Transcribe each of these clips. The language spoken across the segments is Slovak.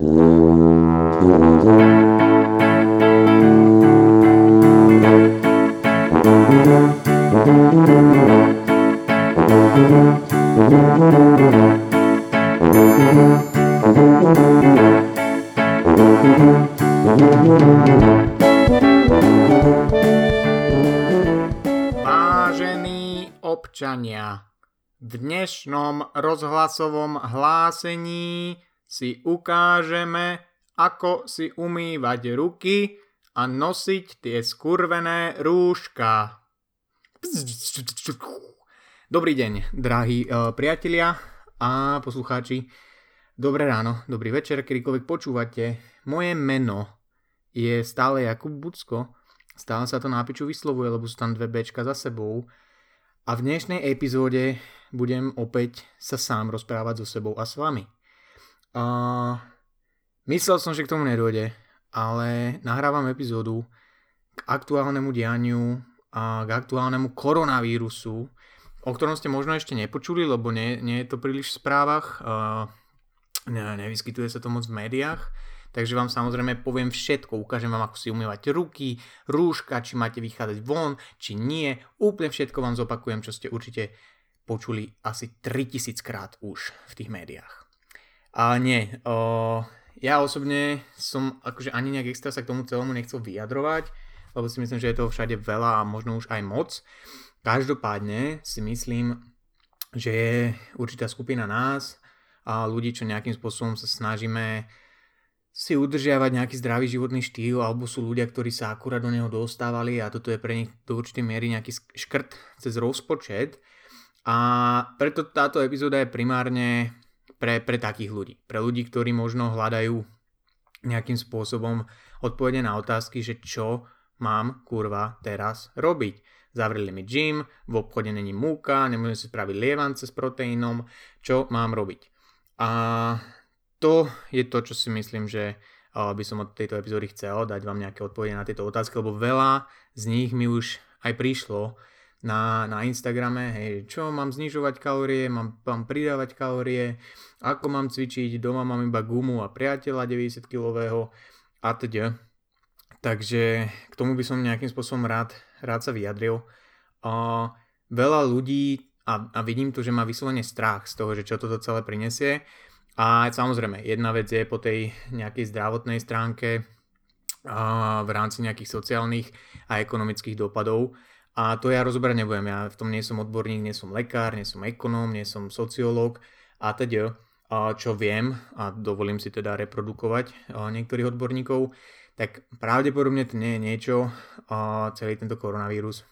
Občania, v dnešnom rozhlasovom hlásení si ukážeme, ako si umývať ruky a nosiť tie skurvené rúška. Dobrý deň, drahí uh, priatelia a poslucháči. Dobré ráno, dobrý večer, kedykoľvek počúvate. Moje meno je stále Jakub Bucko. Stále sa to na piču vyslovuje, lebo sú tam dve bečka za sebou. A v dnešnej epizóde budem opäť sa sám rozprávať so sebou a s vami. Uh, myslel som, že k tomu nedôjde, ale nahrávam epizódu k aktuálnemu dianiu a k aktuálnemu koronavírusu, o ktorom ste možno ešte nepočuli, lebo nie, nie je to príliš v správach. Uh, ne, nevyskytuje sa to moc v médiách, takže vám samozrejme poviem všetko, ukážem vám, ako si umývať ruky, rúška, či máte vychádzať von, či nie, úplne všetko vám zopakujem, čo ste určite počuli asi 3000 krát už v tých médiách. A nie, o, ja osobne som akože ani nejak extra sa k tomu celému nechcel vyjadrovať, lebo si myslím, že je toho všade veľa a možno už aj moc. Každopádne si myslím, že je určitá skupina nás, a ľudí, čo nejakým spôsobom sa snažíme si udržiavať nejaký zdravý životný štýl, alebo sú ľudia, ktorí sa akurát do neho dostávali a toto je pre nich do určitej miery nejaký škrt cez rozpočet. A preto táto epizóda je primárne pre, pre takých ľudí. Pre ľudí, ktorí možno hľadajú nejakým spôsobom odpovede na otázky, že čo mám kurva teraz robiť. Zavreli mi gym, v obchode není múka, nemôžem si spraviť lievance s proteínom, čo mám robiť. A to je to, čo si myslím, že by som od tejto epizódy chcel dať vám nejaké odpovede na tieto otázky, lebo veľa z nich mi už aj prišlo na, na Instagrame, hej, čo mám znižovať kalórie, mám, mám pridávať kalórie, ako mám cvičiť, doma mám iba gumu a priateľa 90 kg a teda. Takže k tomu by som nejakým spôsobom rád, rád sa vyjadril. A veľa ľudí a, a vidím tu, že má vyslovene strach z toho, že čo toto celé prinesie. A samozrejme, jedna vec je po tej nejakej zdravotnej stránke a v rámci nejakých sociálnych a ekonomických dopadov. A to ja rozoberať nebudem. Ja v tom nie som odborník, nie som lekár, nie som ekonóm, nie som sociológ a teda čo viem a dovolím si teda reprodukovať niektorých odborníkov, tak pravdepodobne to nie je niečo, celý tento koronavírus,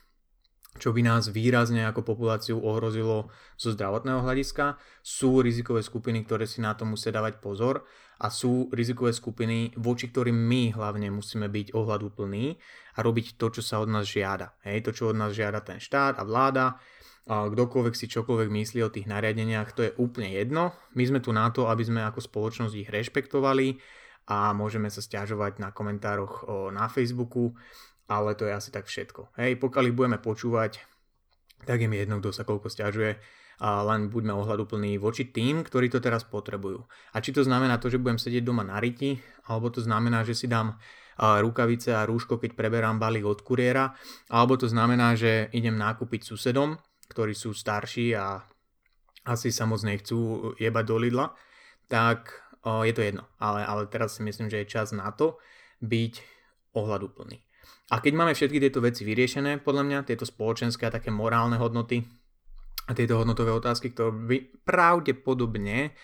čo by nás výrazne ako populáciu ohrozilo zo zdravotného hľadiska. Sú rizikové skupiny, ktoré si na to musia dávať pozor a sú rizikové skupiny, voči ktorým my hlavne musíme byť ohľadúplní a robiť to, čo sa od nás žiada. Hej, to, čo od nás žiada ten štát a vláda, a kdokoľvek si čokoľvek myslí o tých nariadeniach, to je úplne jedno. My sme tu na to, aby sme ako spoločnosť ich rešpektovali a môžeme sa stiažovať na komentároch na Facebooku ale to je asi tak všetko. Hej, pokiaľ ich budeme počúvať, tak je mi jedno, kto sa koľko stiažuje, a len buďme ohľaduplní voči tým, ktorí to teraz potrebujú. A či to znamená to, že budem sedieť doma na riti, alebo to znamená, že si dám rukavice a rúško, keď preberám balík od kuriéra, alebo to znamená, že idem nákupiť susedom, ktorí sú starší a asi sa moc nechcú jebať do Lidla, tak je to jedno. Ale, ale teraz si myslím, že je čas na to byť ohľaduplný. A keď máme všetky tieto veci vyriešené, podľa mňa, tieto spoločenské a také morálne hodnoty a tieto hodnotové otázky, ktoré by pravdepodobne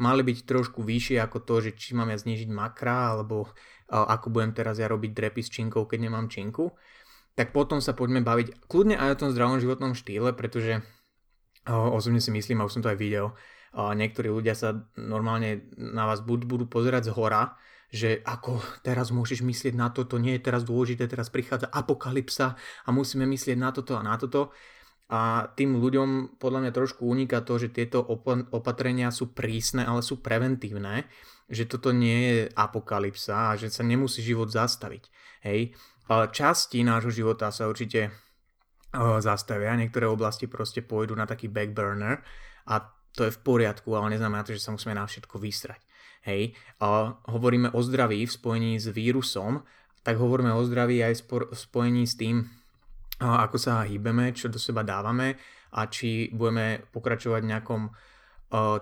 mali byť trošku vyššie ako to, že či mám ja znižiť makra, alebo ako budem teraz ja robiť drepy s činkou, keď nemám činku, tak potom sa poďme baviť kľudne aj o tom zdravom životnom štýle, pretože osobne si myslím, a už som to aj videl, niektorí ľudia sa normálne na vás buď budú pozerať z hora, že ako teraz môžeš myslieť na toto, nie je teraz dôležité, teraz prichádza apokalypsa a musíme myslieť na toto a na toto. A tým ľuďom podľa mňa trošku uniká to, že tieto opatrenia sú prísne, ale sú preventívne, že toto nie je apokalypsa a že sa nemusí život zastaviť. Hej. Časti nášho života sa určite zastavia, niektoré oblasti proste pôjdu na taký back burner a to je v poriadku, ale neznamená to, že sa musíme na všetko vystrať. Hej, a hovoríme o zdraví v spojení s vírusom, tak hovoríme o zdraví aj v spojení s tým, ako sa hýbeme, čo do seba dávame a či budeme pokračovať v nejakom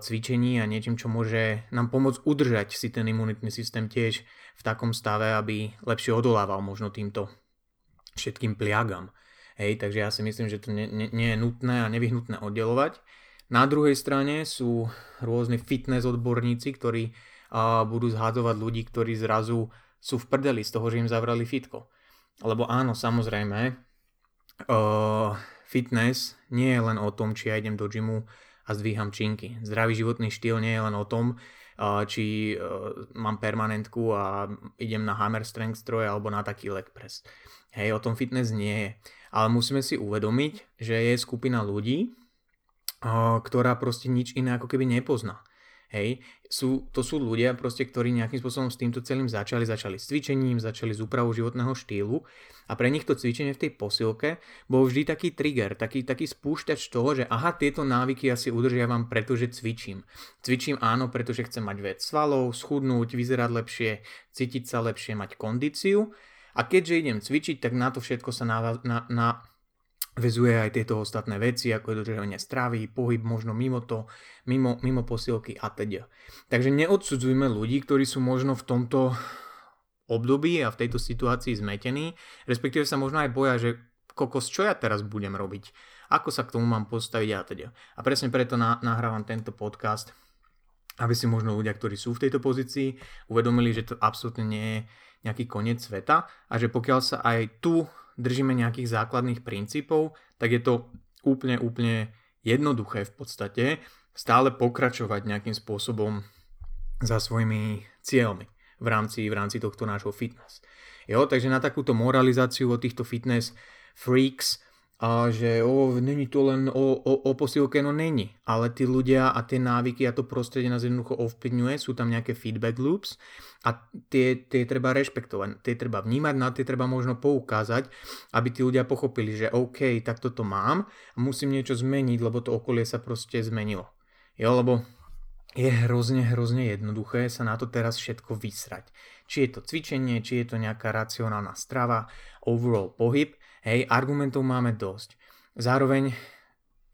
cvičení a niečím, čo môže nám pomôcť udržať si ten imunitný systém tiež v takom stave, aby lepšie odolával možno týmto všetkým pliagam. Hej, takže ja si myslím, že to nie, nie, nie je nutné a nevyhnutné oddelovať. Na druhej strane sú rôzni fitness odborníci, ktorí uh, budú zhádzovať ľudí, ktorí zrazu sú v prdeli z toho, že im zavrali fitko. Lebo áno, samozrejme, uh, fitness nie je len o tom, či ja idem do gymu a zdvíham činky. Zdravý životný štýl nie je len o tom, či e, mám permanentku a idem na hammer strength stroj alebo na taký leg press. Hej, o tom fitness nie je. Ale musíme si uvedomiť, že je skupina ľudí, ktorá proste nič iné ako keby nepozná. Hej, sú, to sú ľudia proste, ktorí nejakým spôsobom s týmto celým začali, začali s cvičením, začali s úpravou životného štýlu. A pre nich to cvičenie v tej posilke bol vždy taký trigger, taký, taký spúšťač toho, že aha, tieto návyky ja si udržiavam, pretože cvičím. Cvičím áno, pretože chcem mať viac svalov, schudnúť, vyzerať lepšie, cítiť sa lepšie, mať kondíciu. A keďže idem cvičiť, tak na to všetko sa na, na, na vezuje aj tieto ostatné veci, ako je dodržovanie stravy, pohyb možno mimo to, mimo, mimo posilky a teda. Takže neodsudzujme ľudí, ktorí sú možno v tomto období a v tejto situácii zmetení, respektíve sa možno aj boja, že kokos, čo ja teraz budem robiť, ako sa k tomu mám postaviť a teda. A presne preto na, nahrávam tento podcast, aby si možno ľudia, ktorí sú v tejto pozícii, uvedomili, že to absolútne nie je nejaký koniec sveta a že pokiaľ sa aj tu držíme nejakých základných princípov, tak je to úplne, úplne jednoduché v podstate stále pokračovať nejakým spôsobom za svojimi cieľmi v rámci, v rámci tohto nášho fitness. Jo, takže na takúto moralizáciu o týchto fitness freaks a že o, není to len o, o, o posilke, no není. Ale tí ľudia a tie návyky a to prostredie nás jednoducho ovplyvňuje, sú tam nejaké feedback loops a tie, tie treba rešpektovať, tie treba vnímať, na tie treba možno poukázať, aby tí ľudia pochopili, že OK, tak toto mám a musím niečo zmeniť, lebo to okolie sa proste zmenilo. Jo, lebo je hrozne, hrozne jednoduché sa na to teraz všetko vysrať. Či je to cvičenie, či je to nejaká racionálna strava, overall pohyb, Hej, argumentov máme dosť. Zároveň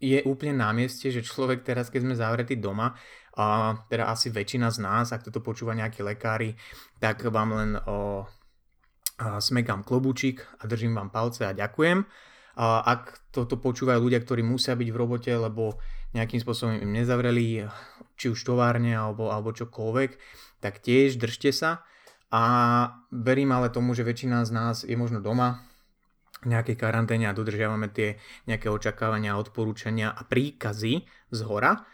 je úplne na mieste, že človek teraz, keď sme zavretí doma, a teda asi väčšina z nás, ak toto počúva nejakí lekári, tak vám len o, a smekám klobúčik a držím vám palce a ďakujem. A ak toto počúvajú ľudia, ktorí musia byť v robote, lebo nejakým spôsobom im nezavreli, či už továrne alebo, alebo čokoľvek, tak tiež držte sa. A verím ale tomu, že väčšina z nás je možno doma, nejakej karanténe a dodržiavame tie nejaké očakávania, odporúčania a príkazy z hora,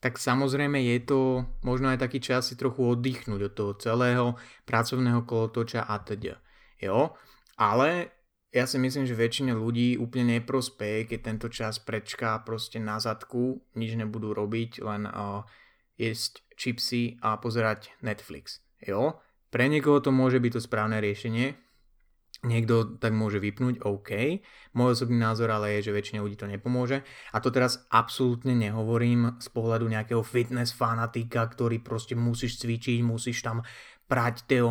tak samozrejme je to možno aj taký čas si trochu oddychnúť od toho celého pracovného kolotoča a teda. Jo, ale ja si myslím, že väčšine ľudí úplne neprospeje, keď tento čas prečká proste na zadku, nič nebudú robiť, len uh, jesť chipsy a pozerať Netflix. Jo, pre niekoho to môže byť to správne riešenie, Niekto tak môže vypnúť, OK. Môj osobný názor ale je, že väčšine ľudí to nepomôže. A to teraz absolútne nehovorím z pohľadu nejakého fitness fanatika, ktorý proste musíš cvičiť, musíš tam prať tie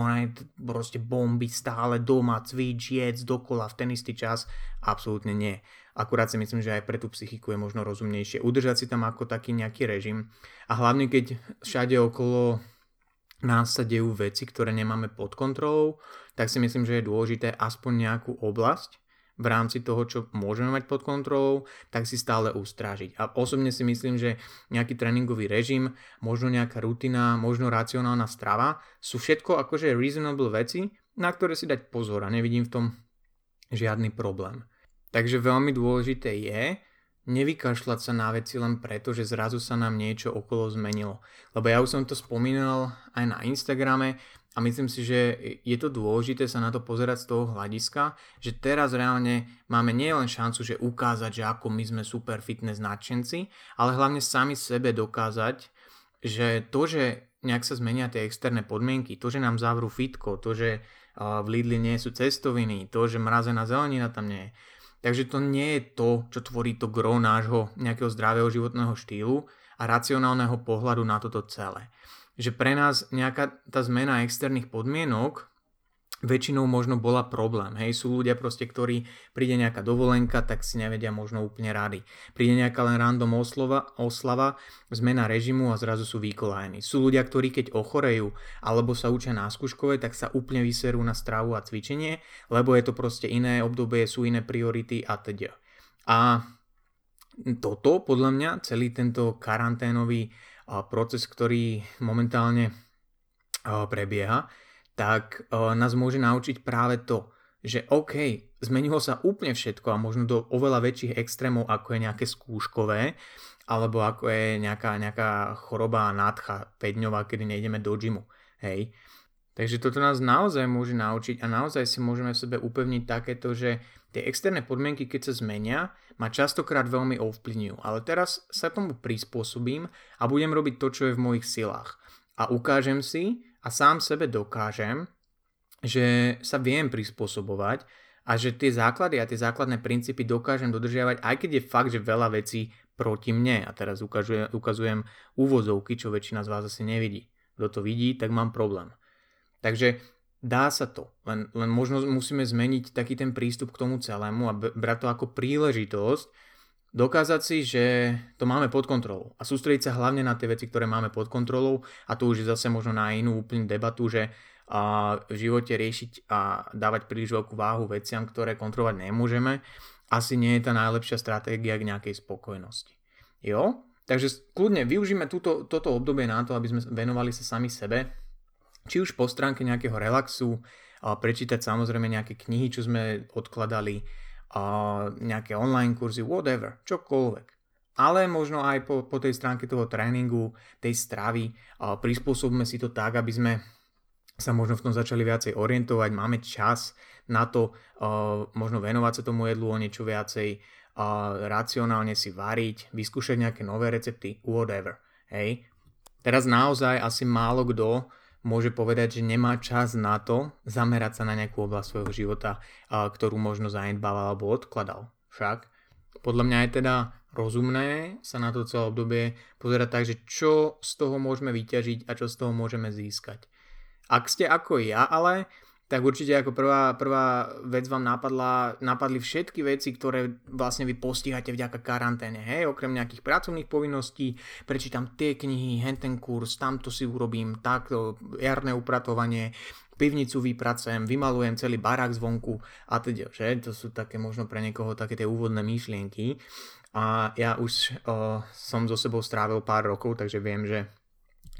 proste bomby stále doma, cvič, jedz dokola v ten istý čas. Absolútne nie. Akurát si myslím, že aj pre tú psychiku je možno rozumnejšie udržať si tam ako taký nejaký režim. A hlavne keď všade okolo nás sa dejú veci, ktoré nemáme pod kontrolou, tak si myslím, že je dôležité aspoň nejakú oblasť v rámci toho, čo môžeme mať pod kontrolou, tak si stále ustrážiť. A osobne si myslím, že nejaký tréningový režim, možno nejaká rutina, možno racionálna strava sú všetko akože reasonable veci, na ktoré si dať pozor a nevidím v tom žiadny problém. Takže veľmi dôležité je, nevykašľať sa na veci len preto, že zrazu sa nám niečo okolo zmenilo. Lebo ja už som to spomínal aj na Instagrame a myslím si, že je to dôležité sa na to pozerať z toho hľadiska, že teraz reálne máme nielen šancu, že ukázať, že ako my sme super fitness nadšenci, ale hlavne sami sebe dokázať, že to, že nejak sa zmenia tie externé podmienky, to, že nám zavrú fitko, to, že v Lidli nie sú cestoviny, to, že mrazená zelenina tam nie je, Takže to nie je to, čo tvorí to gro nášho nejakého zdravého životného štýlu a racionálneho pohľadu na toto celé. že pre nás nejaká tá zmena externých podmienok väčšinou možno bola problém. Hej, sú ľudia proste, ktorí príde nejaká dovolenka, tak si nevedia možno úplne rady. Príde nejaká len random oslova, oslava, zmena režimu a zrazu sú vykolajení. Sú ľudia, ktorí keď ochorejú alebo sa učia na skúškové, tak sa úplne vyserú na stravu a cvičenie, lebo je to proste iné obdobie, sú iné priority a teda. A toto, podľa mňa, celý tento karanténový proces, ktorý momentálne prebieha, tak nás môže naučiť práve to, že OK, zmenilo sa úplne všetko a možno do oveľa väčších extrémov, ako je nejaké skúškové, alebo ako je nejaká, nejaká choroba nádcha 5 kedy nejdeme do gymu. Hej. Takže toto nás naozaj môže naučiť a naozaj si môžeme v sebe upevniť takéto, že tie externé podmienky, keď sa zmenia, ma častokrát veľmi ovplyvňujú. Ale teraz sa tomu prispôsobím a budem robiť to, čo je v mojich silách. A ukážem si, a sám sebe dokážem, že sa viem prispôsobovať a že tie základy a tie základné princípy dokážem dodržiavať, aj keď je fakt, že veľa vecí proti mne. A teraz ukazujem, ukazujem úvozovky, čo väčšina z vás asi nevidí. Kto to vidí, tak mám problém. Takže dá sa to, len, len možno musíme zmeniť taký ten prístup k tomu celému a brať to ako príležitosť, dokázať si, že to máme pod kontrolou a sústrediť sa hlavne na tie veci, ktoré máme pod kontrolou a to už je zase možno na inú úplne debatu, že a v živote riešiť a dávať príliš veľkú váhu veciam, ktoré kontrolovať nemôžeme, asi nie je tá najlepšia stratégia k nejakej spokojnosti. Jo? Takže kľudne využíme túto, toto obdobie na to, aby sme venovali sa sami sebe, či už po stránke nejakého relaxu, prečítať samozrejme nejaké knihy, čo sme odkladali, a nejaké online kurzy, whatever, čokoľvek. Ale možno aj po, po tej stránke toho tréningu, tej stravy, a prispôsobíme si to tak, aby sme sa možno v tom začali viacej orientovať, máme čas na to možno venovať sa tomu jedlu o niečo viacej, racionálne si variť, vyskúšať nejaké nové recepty, whatever. Hej. Teraz naozaj asi málo kto môže povedať, že nemá čas na to zamerať sa na nejakú oblasť svojho života, ktorú možno zanedbal alebo odkladal. Však podľa mňa je teda rozumné sa na to celé obdobie pozerať tak, že čo z toho môžeme vyťažiť a čo z toho môžeme získať. Ak ste ako ja, ale tak určite ako prvá, prvá vec vám napadla, napadli všetky veci, ktoré vlastne vy postihate vďaka karanténe. Hej, okrem nejakých pracovných povinností, prečítam tie knihy, ten kurz, tamto si urobím, takto, jarné upratovanie, pivnicu vypracujem, vymalujem celý barák zvonku a teda, že? To sú také možno pre niekoho také tie úvodné myšlienky. A ja už o, som so sebou strávil pár rokov, takže viem, že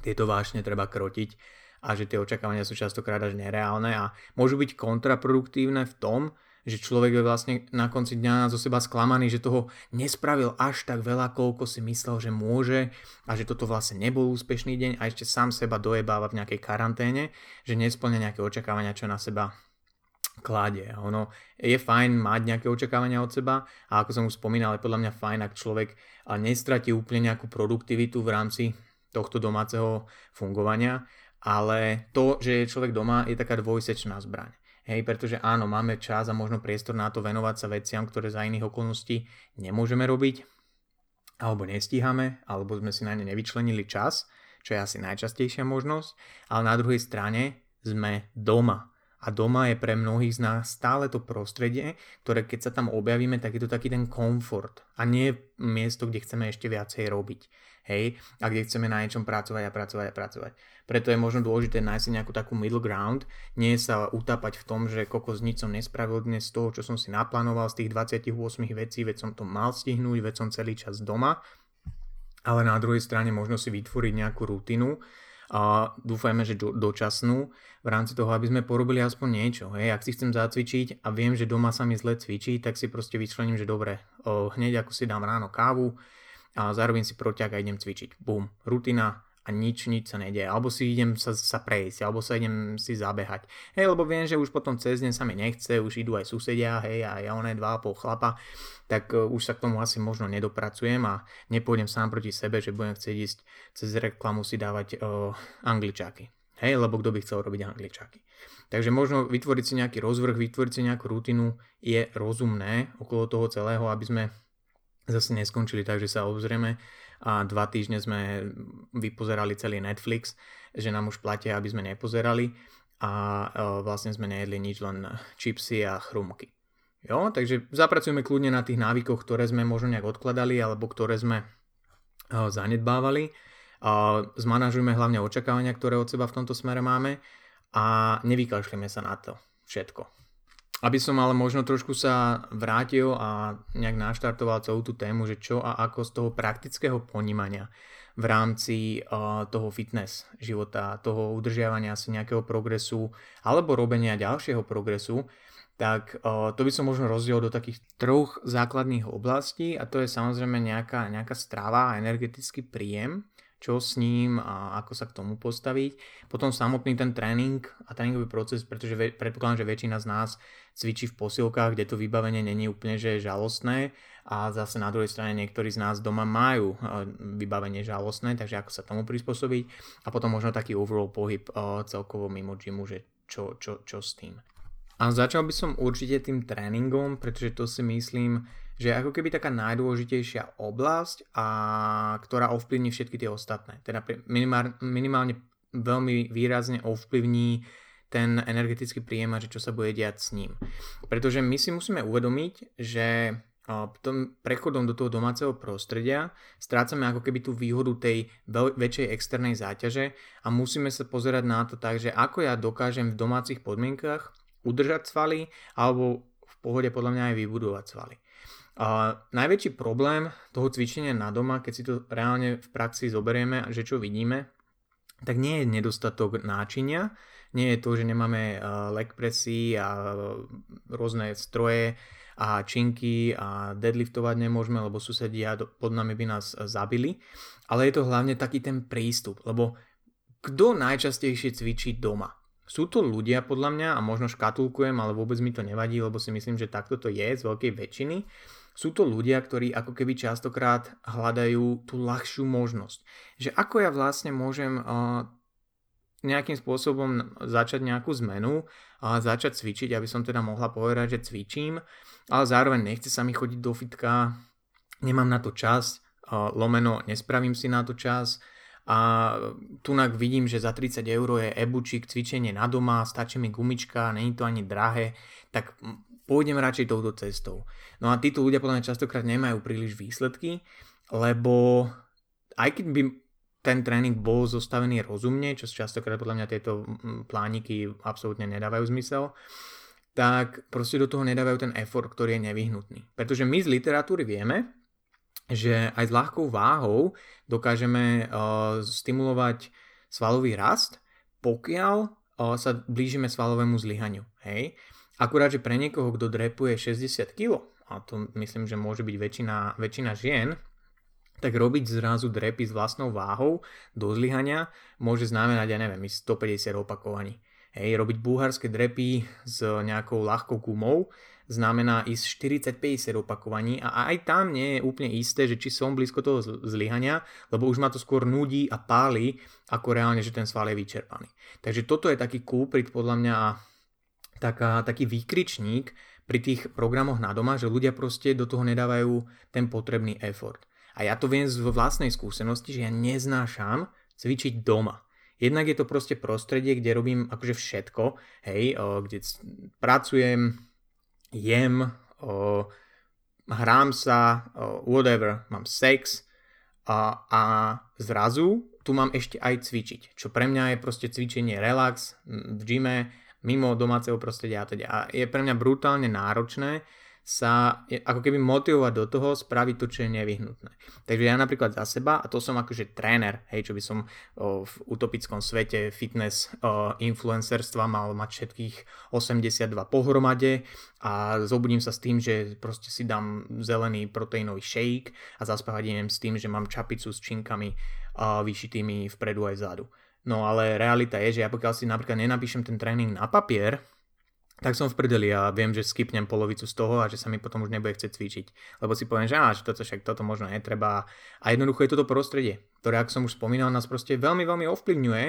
tieto vášne treba krotiť a že tie očakávania sú častokrát až nereálne a môžu byť kontraproduktívne v tom, že človek je vlastne na konci dňa zo seba sklamaný, že toho nespravil až tak veľa, koľko si myslel, že môže a že toto vlastne nebol úspešný deň a ešte sám seba dojebáva v nejakej karanténe, že nesplňa nejaké očakávania, čo na seba kladie. Ono je fajn mať nejaké očakávania od seba a ako som už spomínal, je podľa mňa fajn, ak človek nestratí úplne nejakú produktivitu v rámci tohto domáceho fungovania ale to, že je človek doma, je taká dvojsečná zbraň. Hej, pretože áno, máme čas a možno priestor na to venovať sa veciam, ktoré za iných okolností nemôžeme robiť, alebo nestíhame, alebo sme si na ne nevyčlenili čas, čo je asi najčastejšia možnosť, ale na druhej strane sme doma. A doma je pre mnohých z nás stále to prostredie, ktoré keď sa tam objavíme, tak je to taký ten komfort a nie miesto, kde chceme ešte viacej robiť. Hej, a kde chceme na niečom pracovať a pracovať a pracovať. Preto je možno dôležité nájsť si nejakú takú middle ground, nie sa utápať v tom, že kokos nič som nespravil dnes z toho, čo som si naplánoval z tých 28 vecí, veď som to mal stihnúť, veď som celý čas doma, ale na druhej strane možno si vytvoriť nejakú rutinu, a dúfajme, že do, dočasnú v rámci toho, aby sme porobili aspoň niečo. Hej. Ak si chcem zacvičiť a viem, že doma sa mi zle cvičí, tak si proste vyčlením, že dobre, o, hneď ako si dám ráno kávu a zároveň si proťak a idem cvičiť. Bum, rutina, a nič, nič sa nedieje. Alebo si idem sa, sa prejsť, alebo sa idem si zabehať. Hej, lebo viem, že už potom cez deň sa mi nechce, už idú aj susedia, hej, a ja oné dva a pol chlapa, tak uh, už sa k tomu asi možno nedopracujem a nepôjdem sám proti sebe, že budem chcieť ísť cez reklamu si dávať uh, angličáky. Hej, lebo kto by chcel robiť angličáky. Takže možno vytvoriť si nejaký rozvrh, vytvoriť si nejakú rutinu je rozumné okolo toho celého, aby sme zase neskončili tak, že sa obzrieme a dva týždne sme vypozerali celý Netflix že nám už platia, aby sme nepozerali a vlastne sme nejedli nič, len čipsy a chrumky. Jo, takže zapracujeme kľudne na tých návykoch, ktoré sme možno nejak odkladali alebo ktoré sme zanedbávali. Zmanažujme hlavne očakávania, ktoré od seba v tomto smere máme a nevykašľujeme sa na to všetko. Aby som ale možno trošku sa vrátil a nejak naštartoval celú tú tému, že čo a ako z toho praktického ponímania v rámci uh, toho fitness života, toho udržiavania si nejakého progresu alebo robenia ďalšieho progresu, tak uh, to by som možno rozdiel do takých troch základných oblastí a to je samozrejme nejaká, nejaká strava a energetický príjem, čo s ním a ako sa k tomu postaviť. Potom samotný ten tréning a tréningový proces, pretože predpokladám, že väčšina z nás cvičí v posilkách, kde to vybavenie není úplne že žalostné a zase na druhej strane niektorí z nás doma majú eh, vybavenie žalostné, takže ako sa tomu prispôsobiť a potom možno taký overall pohyb eh, celkovo mimo gymu, že čo, čo, čo s tým. A začal by som určite tým tréningom, pretože to si myslím, že ako keby taká najdôležitejšia oblasť, a ktorá ovplyvní všetky tie ostatné. Teda minimálne, veľmi výrazne ovplyvní ten energetický príjem a že čo sa bude diať s ním. Pretože my si musíme uvedomiť, že tom prechodom do toho domáceho prostredia strácame ako keby tú výhodu tej väčšej externej záťaže a musíme sa pozerať na to tak, že ako ja dokážem v domácich podmienkach udržať svaly alebo pohode podľa mňa aj vybudovať svaly. A najväčší problém toho cvičenia na doma, keď si to reálne v praxi zoberieme, že čo vidíme, tak nie je nedostatok náčinia, nie je to, že nemáme leg pressy a rôzne stroje, a činky a deadliftovať nemôžeme, lebo susedia pod nami by nás zabili. Ale je to hlavne taký ten prístup, lebo kto najčastejšie cvičí doma? Sú to ľudia podľa mňa a možno škatulkujem, ale vôbec mi to nevadí, lebo si myslím, že takto to je z veľkej väčšiny. Sú to ľudia, ktorí ako keby častokrát hľadajú tú ľahšiu možnosť. Že ako ja vlastne môžem uh, nejakým spôsobom začať nejakú zmenu a začať cvičiť, aby som teda mohla povedať, že cvičím, ale zároveň nechce sa mi chodiť do fitka, nemám na to čas, lomeno nespravím si na to čas a tunak vidím, že za 30 eur je e-bučík, cvičenie na doma, stačí mi gumička, není to ani drahé, tak pôjdem radšej touto cestou. No a títo ľudia podľa mňa častokrát nemajú príliš výsledky, lebo aj keď by ten tréning bol zostavený rozumne, čo častokrát podľa mňa tieto plániky absolútne nedávajú zmysel, tak proste do toho nedávajú ten effort, ktorý je nevyhnutný. Pretože my z literatúry vieme, že aj s ľahkou váhou dokážeme uh, stimulovať svalový rast, pokiaľ uh, sa blížime svalovému zlyhaniu. Hej? Akurát, že pre niekoho, kto drepuje 60 kg, a to myslím, že môže byť väčšina, väčšina žien, tak robiť zrazu drepy s vlastnou váhou do zlyhania môže znamenať, ja neviem, 150 opakovaní. Hej, robiť búharské drepy s nejakou ľahkou gumou znamená ísť 40-50 opakovaní a aj tam nie je úplne isté, že či som blízko toho zlyhania, lebo už ma to skôr nudí a páli, ako reálne, že ten sval je vyčerpaný. Takže toto je taký kúprit podľa mňa a taká, taký výkričník pri tých programoch na doma, že ľudia proste do toho nedávajú ten potrebný effort. A ja to viem z vlastnej skúsenosti, že ja neznášam cvičiť doma. Jednak je to proste prostredie, kde robím akože všetko, hej, o, kde pracujem, jem, o, hrám sa, o, whatever, mám sex a, a zrazu tu mám ešte aj cvičiť, čo pre mňa je proste cvičenie relax v gyme, mimo domáceho prostredia a teda. A je pre mňa brutálne náročné sa ako keby motivovať do toho spraviť to, čo je nevyhnutné. Takže ja napríklad za seba, a to som akože tréner, hej, čo by som o, v utopickom svete fitness o, influencerstva mal mať všetkých 82 pohromade a zobudím sa s tým, že proste si dám zelený proteínový shake a zaspávať idem s tým, že mám čapicu s činkami a, vyšitými vpredu aj vzadu. No ale realita je, že ja pokiaľ si napríklad nenapíšem ten tréning na papier, tak som v prdeli a viem, že skipnem polovicu z toho a že sa mi potom už nebude chcieť cvičiť. Lebo si poviem, že á, že toto však toto možno netreba. A jednoducho je toto prostredie, ktoré, ako som už spomínal, nás proste veľmi, veľmi ovplyvňuje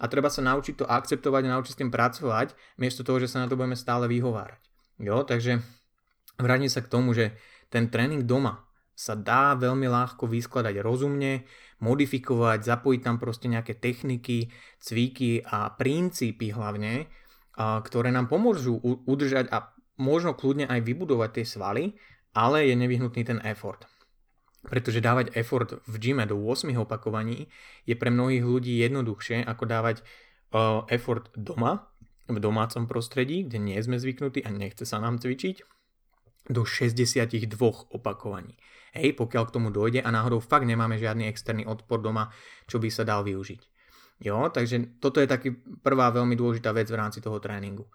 a treba sa naučiť to akceptovať a naučiť s tým pracovať, miesto toho, že sa na to budeme stále vyhovárať. Jo, takže vrátim sa k tomu, že ten tréning doma sa dá veľmi ľahko vyskladať rozumne, modifikovať, zapojiť tam proste nejaké techniky, cviky a princípy hlavne, ktoré nám pomôžu udržať a možno kľudne aj vybudovať tie svaly, ale je nevyhnutný ten effort. Pretože dávať effort v gyme do 8 opakovaní je pre mnohých ľudí jednoduchšie ako dávať uh, effort doma, v domácom prostredí, kde nie sme zvyknutí a nechce sa nám cvičiť, do 62 opakovaní. Hej, pokiaľ k tomu dojde a náhodou fakt nemáme žiadny externý odpor doma, čo by sa dal využiť. Jo, takže toto je taký prvá veľmi dôležitá vec v rámci toho tréningu.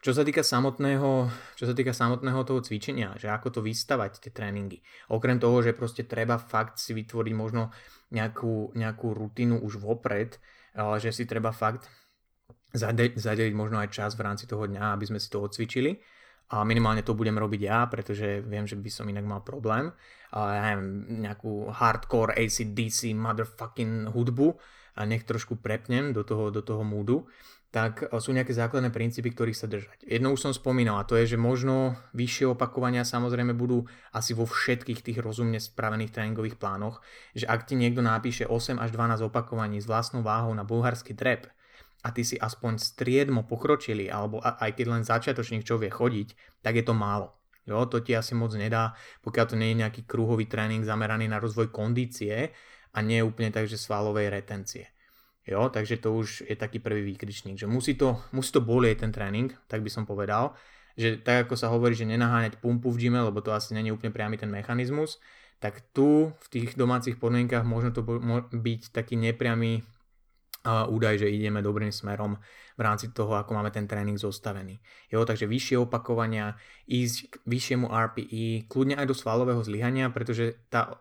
Čo sa týka samotného, čo sa týka samotného toho cvičenia, že ako to vystavať tie tréningy. Okrem toho, že proste treba fakt si vytvoriť možno nejakú, nejakú rutinu už vopred, že si treba fakt zadeliť, možno aj čas v rámci toho dňa, aby sme si to odcvičili a minimálne to budem robiť ja, pretože viem, že by som inak mal problém. A ja neviem, nejakú hardcore ACDC motherfucking hudbu a nech trošku prepnem do toho, do toho múdu, tak sú nejaké základné princípy, ktorých sa držať. Jedno už som spomínal a to je, že možno vyššie opakovania samozrejme budú asi vo všetkých tých rozumne spravených tréningových plánoch, že ak ti niekto napíše 8 až 12 opakovaní s vlastnou váhou na bulharský drep, a ty si aspoň striedmo pokročili, alebo aj keď len začiatočník čo vie chodiť, tak je to málo. Jo, to ti asi moc nedá, pokiaľ to nie je nejaký kruhový tréning zameraný na rozvoj kondície a nie úplne tak, že svalovej retencie. Jo, takže to už je taký prvý výkričník, že musí to, musí to bolieť ten tréning, tak by som povedal, že tak ako sa hovorí, že nenaháňať pumpu v gyme, lebo to asi není úplne priamy ten mechanizmus, tak tu v tých domácich podmienkach možno to byť taký nepriamy údaj, že ideme dobrým smerom v rámci toho, ako máme ten tréning zostavený. Jo, takže vyššie opakovania, ísť k vyššiemu RPI, kľudne aj do svalového zlyhania, pretože tá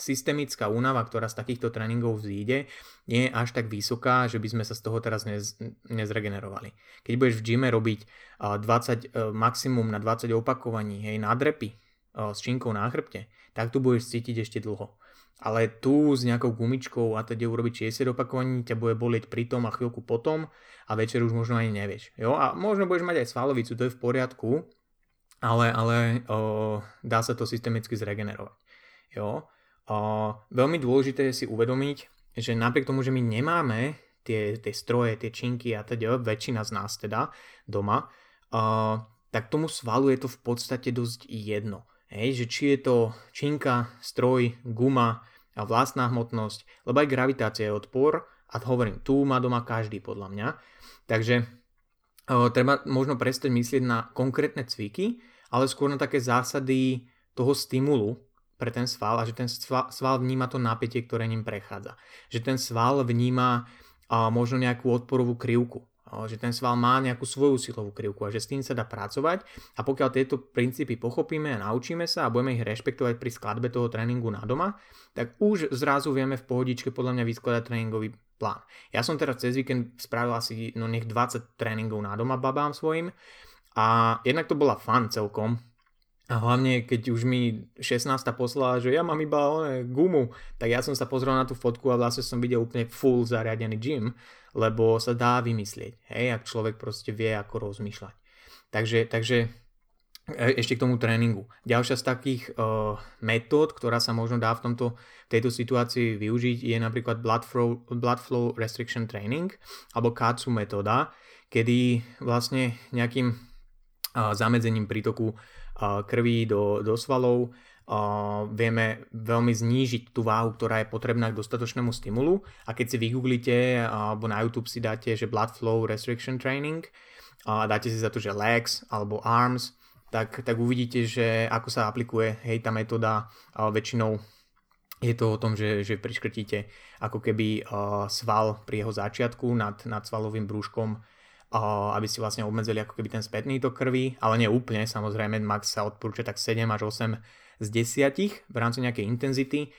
systemická únava, ktorá z takýchto tréningov vzíde, nie je až tak vysoká, že by sme sa z toho teraz nez, nezregenerovali. Keď budeš v gyme robiť 20, e, maximum na 20 opakovaní, hej, na drepy s činkou na chrbte, tak tu budeš cítiť ešte dlho ale tu s nejakou gumičkou a teda urobiť 60 opakovaní ťa bude bolieť pri tom a chvíľku potom a večer už možno ani nevieš. Jo? A možno budeš mať aj svalovicu, to je v poriadku, ale, ale o, dá sa to systemicky zregenerovať. Jo? Veľmi dôležité je si uvedomiť, že napriek tomu, že my nemáme tie, tie stroje, tie činky a teda, väčšina z nás teda doma, o, tak tomu svalu je to v podstate dosť jedno. Hej, že či je to činka, stroj, guma, a vlastná hmotnosť, lebo aj gravitácia je odpor a hovorím, tu má doma každý podľa mňa. Takže o, treba možno prestať myslieť na konkrétne cviky, ale skôr na také zásady toho stimulu pre ten sval a že ten sval vníma to napätie, ktoré ním prechádza. Že ten sval vníma možno nejakú odporovú krivku že ten sval má nejakú svoju silovú krivku a že s tým sa dá pracovať a pokiaľ tieto princípy pochopíme a naučíme sa a budeme ich rešpektovať pri skladbe toho tréningu na doma, tak už zrazu vieme v pohodičke podľa mňa vyskladať tréningový plán. Ja som teraz cez víkend spravil asi no nech 20 tréningov na doma babám svojim a jednak to bola fun celkom, a hlavne, keď už mi 16. poslala, že ja mám iba one, gumu, tak ja som sa pozrel na tú fotku a vlastne som videl úplne full zariadený gym, lebo sa dá vymyslieť, hej, ak človek proste vie, ako rozmýšľať. Takže, takže e, ešte k tomu tréningu. Ďalšia z takých uh, metód, ktorá sa možno dá v tomto, tejto situácii využiť, je napríklad blood flow, blood flow restriction training, alebo KATSU metóda, kedy vlastne nejakým uh, zamedzením prítoku krví do, do svalov, vieme veľmi znížiť tú váhu, ktorá je potrebná k dostatočnému stimulu. A keď si vygooglite alebo na YouTube si dáte, že blood flow restriction training a dáte si za to, že legs alebo arms, tak, tak uvidíte, že ako sa aplikuje hej, tá metóda väčšinou je to o tom, že, že priškrtíte ako keby uh, sval pri jeho začiatku nad, nad svalovým brúškom aby si vlastne obmedzili ako keby ten spätný tok krvi, ale nie úplne, samozrejme max sa odporúča tak 7 až 8 z 10 v rámci nejakej intenzity.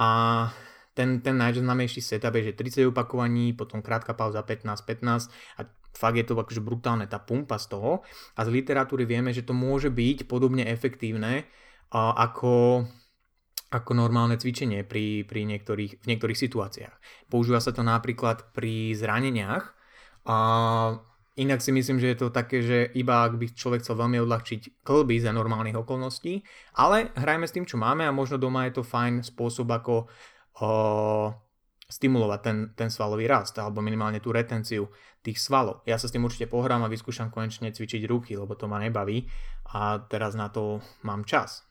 A ten, ten najznámejší setup je, že 30 opakovaní, potom krátka pauza 15-15 a fakt je to akože brutálne tá pumpa z toho. A z literatúry vieme, že to môže byť podobne efektívne ako ako normálne cvičenie pri, pri niektorých, v niektorých situáciách. Používa sa to napríklad pri zraneniach. A Inak si myslím, že je to také, že iba ak by človek chcel veľmi odľahčiť klby za normálnych okolností, ale hrajme s tým, čo máme a možno doma je to fajn spôsob, ako o, stimulovať ten, ten svalový rast alebo minimálne tú retenciu tých svalov. Ja sa s tým určite pohrám a vyskúšam konečne cvičiť ruky, lebo to ma nebaví a teraz na to mám čas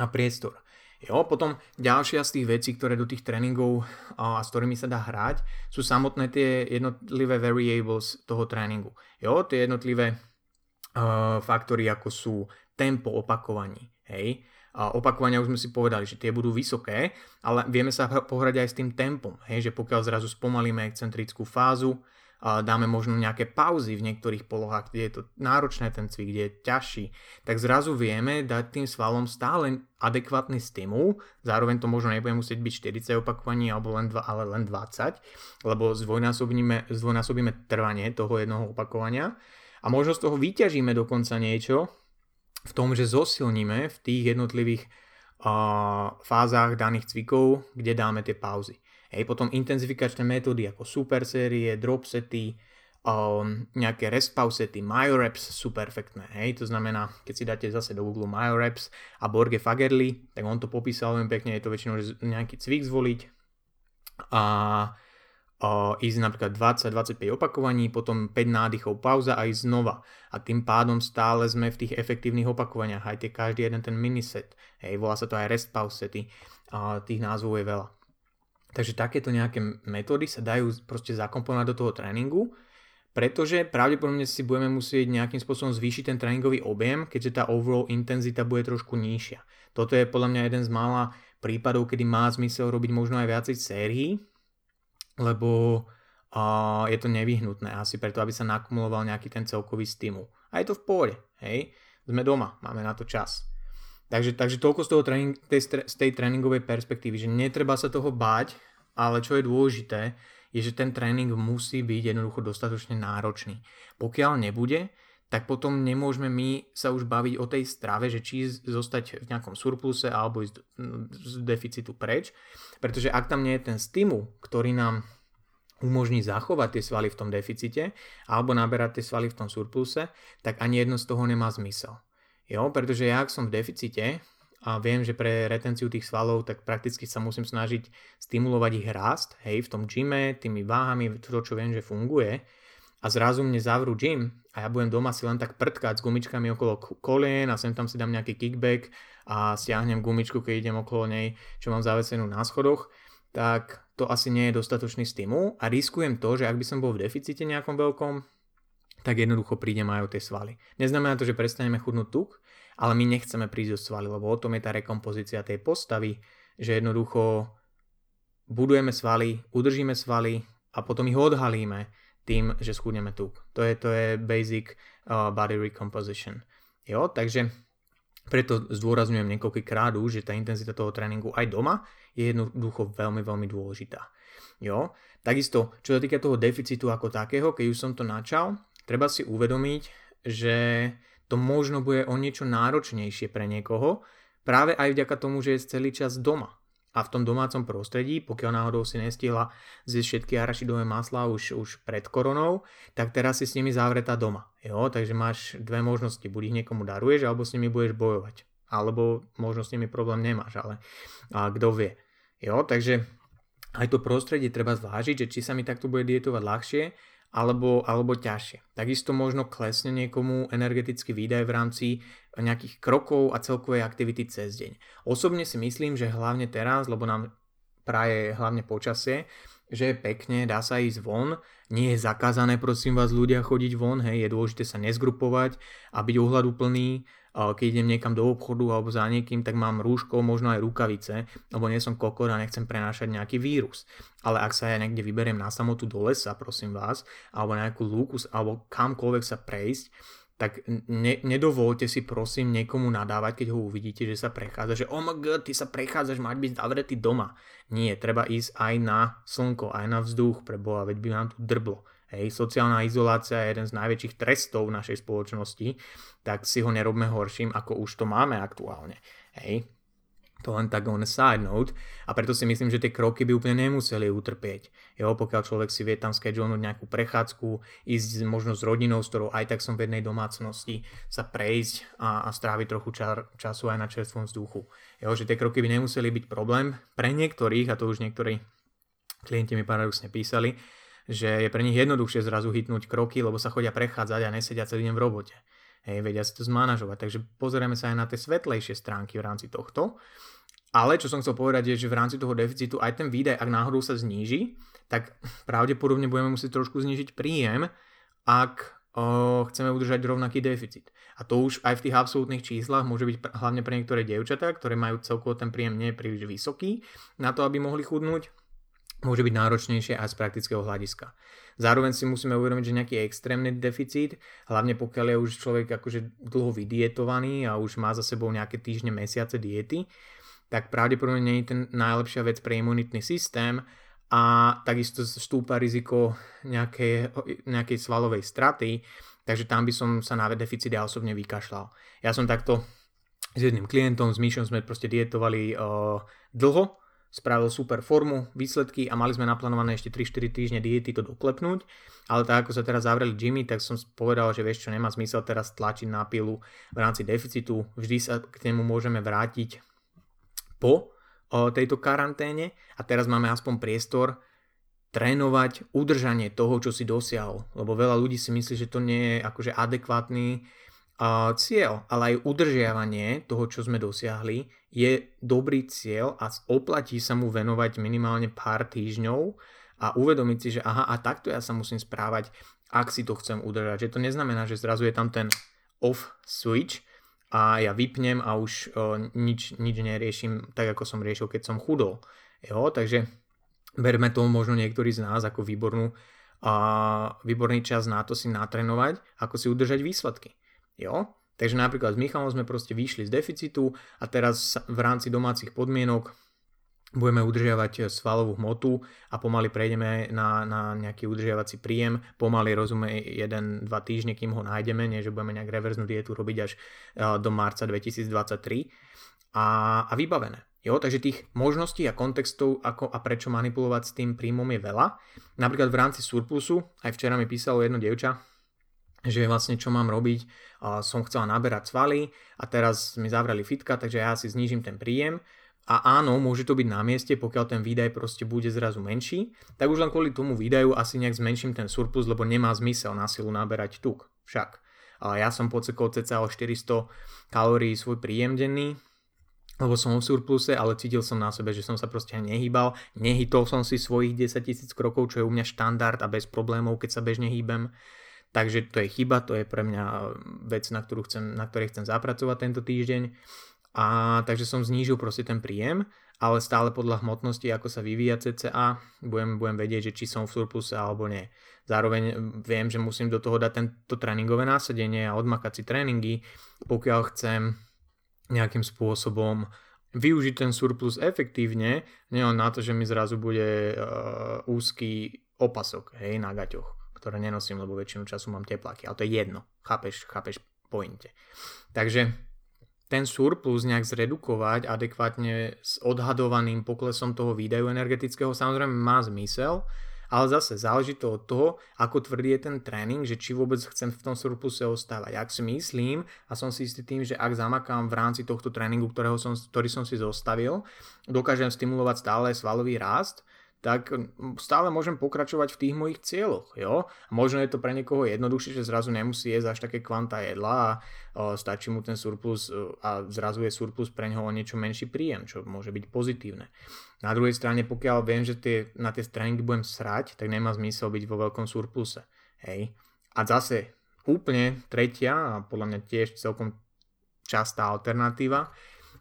a priestor. Jo, potom ďalšia z tých vecí, ktoré do tých tréningov a s ktorými sa dá hrať, sú samotné tie jednotlivé variables toho tréningu. Jo, tie jednotlivé uh, faktory, ako sú tempo opakovaní. Hej. A opakovania už sme si povedali, že tie budú vysoké, ale vieme sa pohrať aj s tým tempom. Hej, že pokiaľ zrazu spomalíme excentrickú fázu, dáme možno nejaké pauzy v niektorých polohách, kde je to náročné ten cvik, kde je ťažší, tak zrazu vieme dať tým svalom stále adekvátny stimul, zároveň to možno nebude musieť byť 40 opakovaní alebo len 2, ale len 20, lebo zdvojnásobíme, zdvojnásobíme trvanie toho jednoho opakovania a možno z toho vyťažíme dokonca niečo v tom, že zosilníme v tých jednotlivých uh, fázach daných cvikov, kde dáme tie pauzy. Hej, potom intenzifikačné metódy ako super série, drop sety, um, nejaké rest pause sety, myoreps sú perfektné. Hej, to znamená, keď si dáte zase do Google myoreps a Borge Fagerli, tak on to popísal veľmi pekne, je to väčšinou nejaký cvik zvoliť a uh, ísť napríklad 20-25 opakovaní, potom 5 nádychov, pauza a ísť znova. A tým pádom stále sme v tých efektívnych opakovaniach, aj tie každý jeden ten miniset. Hej, volá sa to aj rest sety, a tých názvov je veľa. Takže takéto nejaké metódy sa dajú proste zakomponovať do toho tréningu, pretože pravdepodobne si budeme musieť nejakým spôsobom zvýšiť ten tréningový objem, keďže tá overall intenzita bude trošku nižšia. Toto je podľa mňa jeden z mála prípadov, kedy má zmysel robiť možno aj viacej sérií, lebo uh, je to nevyhnutné asi preto, aby sa nakumuloval nejaký ten celkový stimul. A je to v pohode, hej? Sme doma, máme na to čas. Takže, takže toľko z, toho tréning, tej, z tej tréningovej perspektívy, že netreba sa toho báť, ale čo je dôležité, je, že ten tréning musí byť jednoducho dostatočne náročný. Pokiaľ nebude, tak potom nemôžeme my sa už baviť o tej strave, že či zostať v nejakom surpluse alebo ísť z deficitu preč, pretože ak tam nie je ten stimul, ktorý nám umožní zachovať tie svaly v tom deficite alebo naberať tie svaly v tom surpluse, tak ani jedno z toho nemá zmysel. Jo, pretože ja ak som v deficite a viem, že pre retenciu tých svalov, tak prakticky sa musím snažiť stimulovať ich rast, hej, v tom gyme, tými váhami, to, čo viem, že funguje. A zrazu mne zavrú gym a ja budem doma si len tak prtkať s gumičkami okolo kolien a sem tam si dám nejaký kickback a stiahnem gumičku, keď idem okolo nej, čo mám zavesenú na schodoch, tak to asi nie je dostatočný stimul. A riskujem to, že ak by som bol v deficite nejakom veľkom, tak jednoducho príde majú tie svaly. Neznamená to, že prestaneme chudnúť tuk, ale my nechceme prísť do svaly, lebo o tom je tá rekompozícia tej postavy, že jednoducho budujeme svaly, udržíme svaly a potom ich odhalíme tým, že schudneme tuk. To je, to je basic uh, body recomposition. Jo, takže preto zdôrazňujem niekoľkýkrát už, že tá intenzita toho tréningu aj doma je jednoducho veľmi, veľmi dôležitá. Jo, takisto, čo sa týka toho deficitu ako takého, keď už som to načal, treba si uvedomiť, že to možno bude o niečo náročnejšie pre niekoho, práve aj vďaka tomu, že je celý čas doma. A v tom domácom prostredí, pokiaľ náhodou si nestihla zjesť všetky arašidové masla už, už pred koronou, tak teraz si s nimi zavretá doma. Jo? Takže máš dve možnosti, buď ich niekomu daruješ, alebo s nimi budeš bojovať. Alebo možno s nimi problém nemáš, ale kto vie. Jo? Takže aj to prostredie treba zvážiť, že či sa mi takto bude dietovať ľahšie, alebo, alebo ťažšie. Takisto možno klesne niekomu energetický výdaj v rámci nejakých krokov a celkovej aktivity cez deň. Osobne si myslím, že hlavne teraz, lebo nám praje hlavne počasie, že je pekne, dá sa ísť von, nie je zakázané prosím vás ľudia chodiť von, hej, je dôležité sa nezgrupovať a byť plný, keď idem niekam do obchodu alebo za niekým, tak mám rúško, možno aj rukavice, lebo nie som kokor a nechcem prenášať nejaký vírus. Ale ak sa ja niekde vyberiem na samotu do lesa, prosím vás, alebo na nejakú lúku, alebo kamkoľvek sa prejsť, tak ne, nedovolte si prosím niekomu nadávať, keď ho uvidíte, že sa prechádza, že oh my god, ty sa prechádzaš, mať byť zavretý doma. Nie, treba ísť aj na slnko, aj na vzduch, pre Boha, veď by nám tu drblo. Hej, sociálna izolácia je jeden z najväčších trestov v našej spoločnosti, tak si ho nerobme horším, ako už to máme aktuálne. Hej. To len tak on side note a preto si myslím, že tie kroky by úplne nemuseli utrpieť. Jo, pokiaľ človek si vie tam schedulnúť nejakú prechádzku, ísť možno s rodinou, s ktorou aj tak som v jednej domácnosti, sa prejsť a, a stráviť trochu čar, času aj na čerstvom vzduchu. Jo, že tie kroky by nemuseli byť problém. Pre niektorých, a to už niektorí klienti mi paradoxne písali, že je pre nich jednoduchšie zrazu hitnúť kroky, lebo sa chodia prechádzať a nesedia celý deň v robote. Hej, vedia si to zmanažovať. Takže pozrieme sa aj na tie svetlejšie stránky v rámci tohto. Ale čo som chcel povedať je, že v rámci toho deficitu aj ten výdaj, ak náhodou sa zníži, tak pravdepodobne budeme musieť trošku znížiť príjem, ak o, chceme udržať rovnaký deficit. A to už aj v tých absolútnych číslach môže byť hlavne pre niektoré dievčatá, ktoré majú celkovo ten príjem nie príliš vysoký, na to, aby mohli chudnúť, môže byť náročnejšie aj z praktického hľadiska. Zároveň si musíme uvedomiť, že nejaký extrémny deficit, hlavne pokiaľ je už človek akože dlho vydietovaný a už má za sebou nejaké týždne, mesiace diety, tak pravdepodobne nie je ten najlepšia vec pre imunitný systém a takisto stúpa riziko nejakej, nejakej svalovej straty, takže tam by som sa na deficit ja osobne vykašľal. Ja som takto s jedným klientom, s Myšom sme proste dietovali uh, dlho, spravil super formu, výsledky a mali sme naplánované ešte 3-4 týždne diety to doklepnúť, ale tak ako sa teraz zavreli Jimmy, tak som povedal, že vieš čo, nemá zmysel teraz tlačiť na pilu v rámci deficitu, vždy sa k nemu môžeme vrátiť po tejto karanténe. A teraz máme aspoň priestor trénovať udržanie toho, čo si dosiahol, lebo veľa ľudí si myslí, že to nie je akože adekvátny cieľ, ale aj udržiavanie toho, čo sme dosiahli, je dobrý cieľ a oplatí sa mu venovať minimálne pár týždňov a uvedomiť si, že aha, a takto ja sa musím správať, ak si to chcem udržať. Že to neznamená, že zrazu je tam ten off switch a ja vypnem a už o, nič, nič neriešim tak, ako som riešil, keď som chudol. Jo, takže berme to možno niektorí z nás ako výbornú, a výborný čas na to si natrénovať, ako si udržať výsledky. Jo? Takže napríklad s Michalom sme proste vyšli z deficitu a teraz v rámci domácich podmienok budeme udržiavať svalovú hmotu a pomaly prejdeme na, na nejaký udržiavací príjem. Pomaly rozume 1-2 týždne, kým ho nájdeme, nie že budeme nejak reverznú dietu robiť až do marca 2023 a, a vybavené. Jo, takže tých možností a kontextov, ako a prečo manipulovať s tým príjmom je veľa. Napríklad v rámci surplusu, aj včera mi písalo jedno dievča, že vlastne čo mám robiť, som chcela naberať svaly a teraz mi zavreli fitka, takže ja si znížim ten príjem a áno, môže to byť na mieste, pokiaľ ten výdaj proste bude zrazu menší, tak už len kvôli tomu výdaju asi nejak zmenším ten surplus, lebo nemá zmysel na silu naberať tuk. Však. Ja som pocekol cca o 400 kalórií svoj príjem denný, lebo som v surpluse, ale cítil som na sebe, že som sa proste nehýbal, nehytol som si svojich 10 tisíc krokov, čo je u mňa štandard a bez problémov, keď sa bežne hýbem. Takže to je chyba, to je pre mňa vec, na, ktorú chcem, na ktorej chcem zapracovať tento týždeň. A takže som znížil proste ten príjem, ale stále podľa hmotnosti, ako sa vyvíja CCA, budem, budem vedieť, že či som v surpluse alebo nie. Zároveň viem, že musím do toho dať tento tréningové násadenie a odmakať si tréningy, pokiaľ chcem nejakým spôsobom využiť ten surplus efektívne, nie na to, že mi zrazu bude uh, úzky opasok hej, na gaťoch ktoré nenosím, lebo väčšinu času mám tepláky. Ale to je jedno. Chápeš, chápeš pointe. Takže ten surplus nejak zredukovať adekvátne s odhadovaným poklesom toho výdajú energetického samozrejme má zmysel, ale zase záleží to od toho, ako tvrdý je ten tréning, že či vôbec chcem v tom surpluse ostávať. Ak si myslím a som si istý tým, že ak zamakám v rámci tohto tréningu, ktorého som, ktorý som si zostavil, dokážem stimulovať stále svalový rast, tak stále môžem pokračovať v tých mojich cieľoch. Jo? Možno je to pre niekoho jednoduchšie, že zrazu nemusí jesť až také kvanta jedla a o, stačí mu ten surplus a zrazu je surplus pre neho o niečo menší príjem, čo môže byť pozitívne. Na druhej strane, pokiaľ viem, že tie, na tie tréningy budem srať, tak nemá zmysel byť vo veľkom surpluse. Hej? A zase úplne tretia a podľa mňa tiež celkom častá alternatíva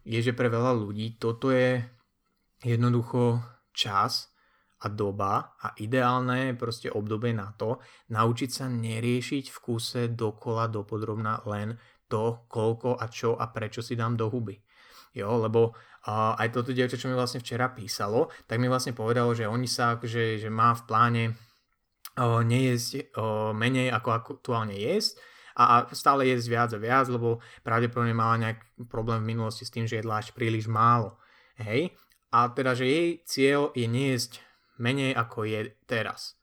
je, že pre veľa ľudí toto je jednoducho čas, a doba a ideálne proste obdobie na to naučiť sa neriešiť v kuse dokola dopodrobná len to, koľko a čo a prečo si dám do huby. Jo, lebo uh, aj toto dievča, čo mi vlastne včera písalo, tak mi vlastne povedalo, že oni sa, že, že má v pláne uh, nejesť uh, menej ako aktuálne jesť a stále jesť viac a viac, lebo pravdepodobne mala nejaký problém v minulosti s tým, že jedla až príliš málo. Hej? A teda, že jej cieľ je nejesť menej ako je teraz.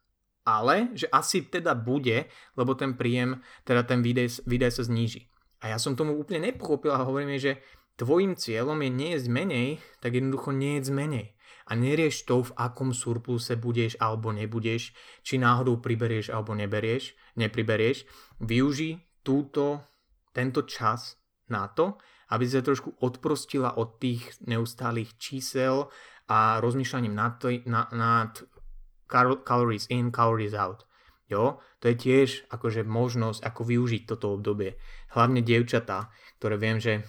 Ale, že asi teda bude, lebo ten príjem, teda ten výdej, výdej sa zníži. A ja som tomu úplne nepochopil a hovorím že tvojim cieľom je nejesť menej, tak jednoducho nejedz menej. A nerieš to, v akom surpluse budeš alebo nebudeš, či náhodou priberieš alebo neberieš, nepriberieš. Využij túto, tento čas na to, aby sa trošku odprostila od tých neustálých čísel a rozmýšľaním nad, nad, nad calories in, calories out. Jo? To je tiež akože možnosť, ako využiť toto obdobie. Hlavne dievčatá, ktoré viem, že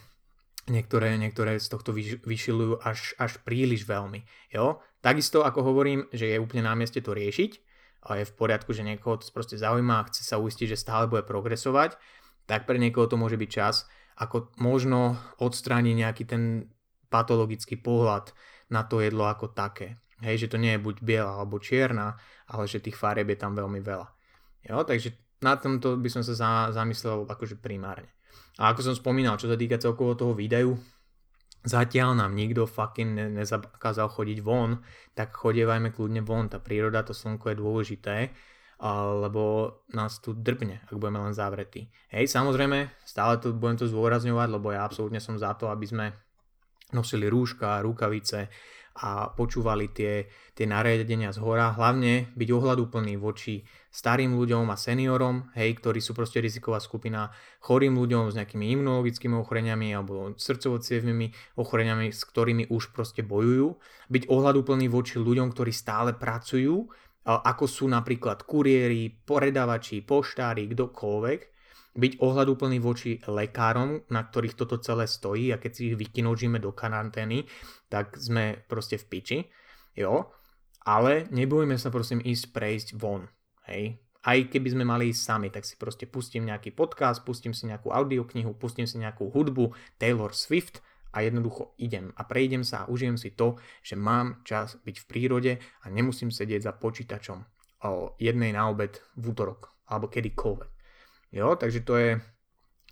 niektoré, niektoré z tohto vyšilujú až, až príliš veľmi. Jo? Takisto ako hovorím, že je úplne na mieste to riešiť a je v poriadku, že niekoho to proste zaujíma a chce sa uistiť, že stále bude progresovať, tak pre niekoho to môže byť čas, ako možno odstrániť nejaký ten patologický pohľad na to jedlo ako také. Hej, že to nie je buď biela alebo čierna, ale že tých farieb je tam veľmi veľa. Jo, takže na tomto by som sa za, zamyslel akože primárne. A ako som spomínal, čo sa týka celkovo toho videu, zatiaľ nám nikto fucking ne, nezakázal chodiť von, tak chodievajme kľudne von, tá príroda, to slnko je dôležité, lebo nás tu drbne, ak budeme len zavretí. Hej, samozrejme, stále to budem to zdôrazňovať, lebo ja absolútne som za to, aby sme nosili rúška, rukavice, a počúvali tie, tie nariadenia z hora, hlavne byť ohľadúplný voči starým ľuďom a seniorom, hej, ktorí sú proste riziková skupina, chorým ľuďom s nejakými imunologickými ochoreniami alebo srdcovo ochoreniami, s ktorými už proste bojujú, byť ohľadúplný voči ľuďom, ktorí stále pracujú, ako sú napríklad kuriéri, poredavači, poštári, kdokoľvek, byť ohľadúplný voči lekárom, na ktorých toto celé stojí a keď si ich vykinožíme do karantény, tak sme proste v piči, jo, ale nebojme sa prosím ísť prejsť von, hej, aj keby sme mali ísť sami, tak si proste pustím nejaký podcast, pustím si nejakú audioknihu, pustím si nejakú hudbu Taylor Swift a jednoducho idem a prejdem sa a užijem si to, že mám čas byť v prírode a nemusím sedieť za počítačom o jednej na obed v útorok alebo kedykoľvek. Jo, takže to je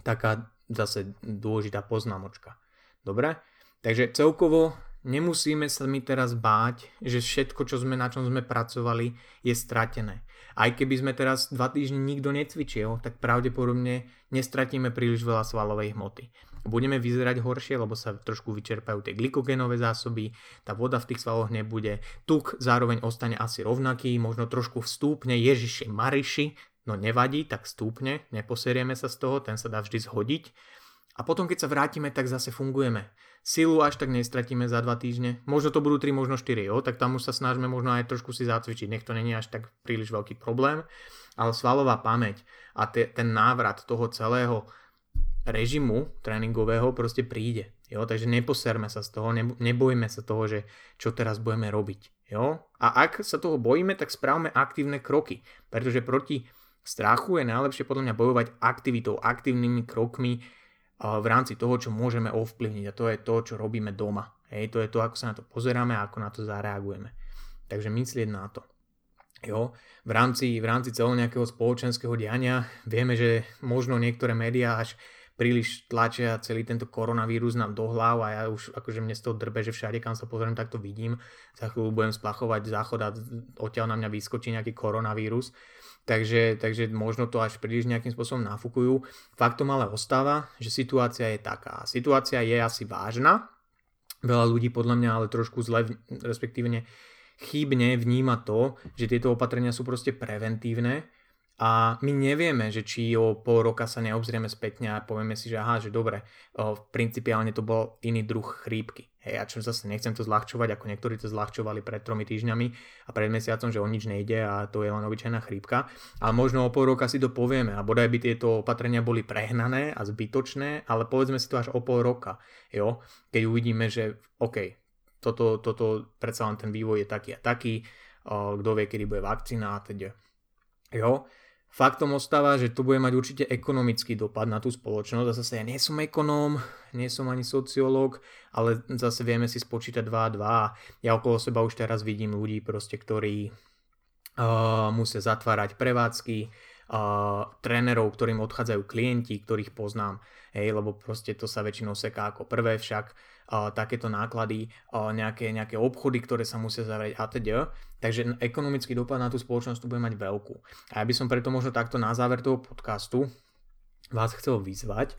taká zase dôležitá poznámočka. Dobre? Takže celkovo nemusíme sa my teraz báť, že všetko, čo sme, na čom sme pracovali, je stratené. Aj keby sme teraz dva týždne nikto necvičil, tak pravdepodobne nestratíme príliš veľa svalovej hmoty. Budeme vyzerať horšie, lebo sa trošku vyčerpajú tie glykogenové zásoby, tá voda v tých svaloch nebude, tuk zároveň ostane asi rovnaký, možno trošku vstúpne Ježiši Mariši, No nevadí, tak stúpne, neposerieme sa z toho, ten sa dá vždy zhodiť. A potom, keď sa vrátime, tak zase fungujeme. Silu až tak nestratíme za 2 týždne. Možno to budú 3, možno 4, jo? tak tam už sa snažíme možno aj trošku si zacvičiť. Nech to není až tak príliš veľký problém. Ale svalová pamäť a te, ten návrat toho celého režimu tréningového proste príde. Jo? Takže neposerme sa z toho, nebojme sa toho, že čo teraz budeme robiť. Jo? A ak sa toho bojíme, tak správme aktívne kroky. Pretože proti strachu je najlepšie podľa mňa bojovať aktivitou, aktívnymi krokmi v rámci toho, čo môžeme ovplyvniť a to je to, čo robíme doma. Hej, to je to, ako sa na to pozeráme a ako na to zareagujeme. Takže myslieť na to. Jo, v rámci, v rámci celého nejakého spoločenského diania vieme, že možno niektoré médiá až príliš tlačia celý tento koronavírus nám do hlav a ja už akože mne z toho drbe, že všade kam sa pozriem, tak to vidím. Za chvíľu budem splachovať záchod a odtiaľ na mňa vyskočí nejaký koronavírus. Takže, takže možno to až príliš nejakým spôsobom nafúkujú. Faktom ale ostáva, že situácia je taká. Situácia je asi vážna. Veľa ľudí podľa mňa ale trošku zle, respektívne chybne vníma to, že tieto opatrenia sú proste preventívne a my nevieme, že či o pol roka sa neobzrieme spätne a povieme si, že aha, že dobre, o, principiálne to bol iný druh chrípky. Hej, a čo zase nechcem to zľahčovať, ako niektorí to zľahčovali pred tromi týždňami a pred mesiacom, že o nič nejde a to je len obyčajná chrípka. Ale možno o pol roka si to povieme a bodaj by tieto opatrenia boli prehnané a zbytočné, ale povedzme si to až o pol roka, jo? keď uvidíme, že OK, toto, toto predsa len ten vývoj je taký a taký, kto vie, kedy bude vakcína a teda. Jo? Faktom ostáva, že to bude mať určite ekonomický dopad na tú spoločnosť. A zase ja nie som ekonóm, nie som ani sociológ, ale zase vieme si spočítať 2 a 2. Ja okolo seba už teraz vidím ľudí, proste, ktorí uh, musia zatvárať prevádzky, uh, trénerov, ktorým odchádzajú klienti, ktorých poznám, hej, lebo proste to sa väčšinou seká ako prvé, však uh, takéto náklady, uh, nejaké, nejaké obchody, ktoré sa musia zavrieť a teda. Takže ekonomický dopad na tú spoločnosť tu bude mať veľkú. A ja by som preto možno takto na záver toho podcastu vás chcel vyzvať,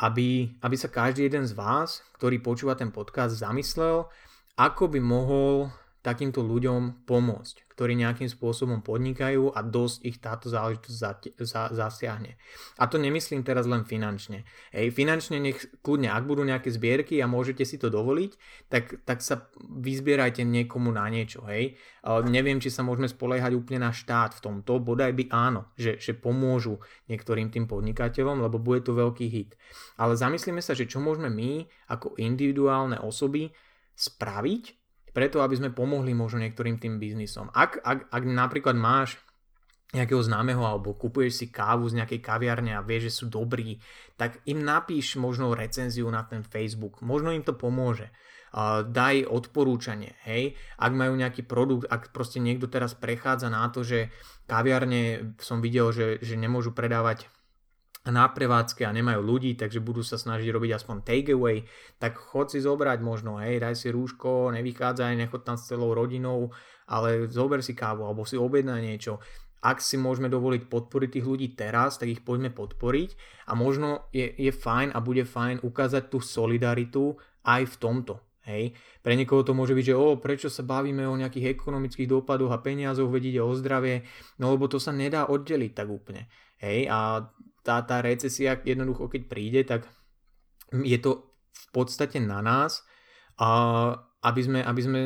aby, aby sa každý jeden z vás, ktorý počúva ten podcast, zamyslel, ako by mohol takýmto ľuďom pomôcť, ktorí nejakým spôsobom podnikajú a dosť ich táto záležitosť za, za, zasiahne. A to nemyslím teraz len finančne. Hej, finančne nech kľudne, ak budú nejaké zbierky a môžete si to dovoliť, tak, tak sa vyzbierajte niekomu na niečo. Hej. Neviem, či sa môžeme spoliehať úplne na štát v tomto, bodaj by áno, že, že pomôžu niektorým tým podnikateľom, lebo bude to veľký hit. Ale zamyslíme sa, že čo môžeme my ako individuálne osoby spraviť, preto, aby sme pomohli možno niektorým tým biznisom. Ak, ak, ak napríklad máš nejakého známeho alebo kupuješ si kávu z nejakej kaviarne a vieš, že sú dobrí, tak im napíš možno recenziu na ten Facebook. Možno im to pomôže. Uh, daj odporúčanie, hej. Ak majú nejaký produkt, ak proste niekto teraz prechádza na to, že kaviarne som videl, že, že nemôžu predávať na prevádzke a nemajú ľudí, takže budú sa snažiť robiť aspoň takeaway, tak chod si zobrať možno, hej, daj si rúško, nevychádzaj, nechod tam s celou rodinou, ale zober si kávu alebo si objednaj niečo. Ak si môžeme dovoliť podporiť tých ľudí teraz, tak ich poďme podporiť a možno je, je fajn a bude fajn ukázať tú solidaritu aj v tomto. Hej. Pre niekoho to môže byť, že o, prečo sa bavíme o nejakých ekonomických dopadoch a peniazoch, vedieť o zdravie, no lebo to sa nedá oddeliť tak úplne. Hej, a tá, tá recesia jednoducho keď príde, tak je to v podstate na nás, a aby, sme, aby sme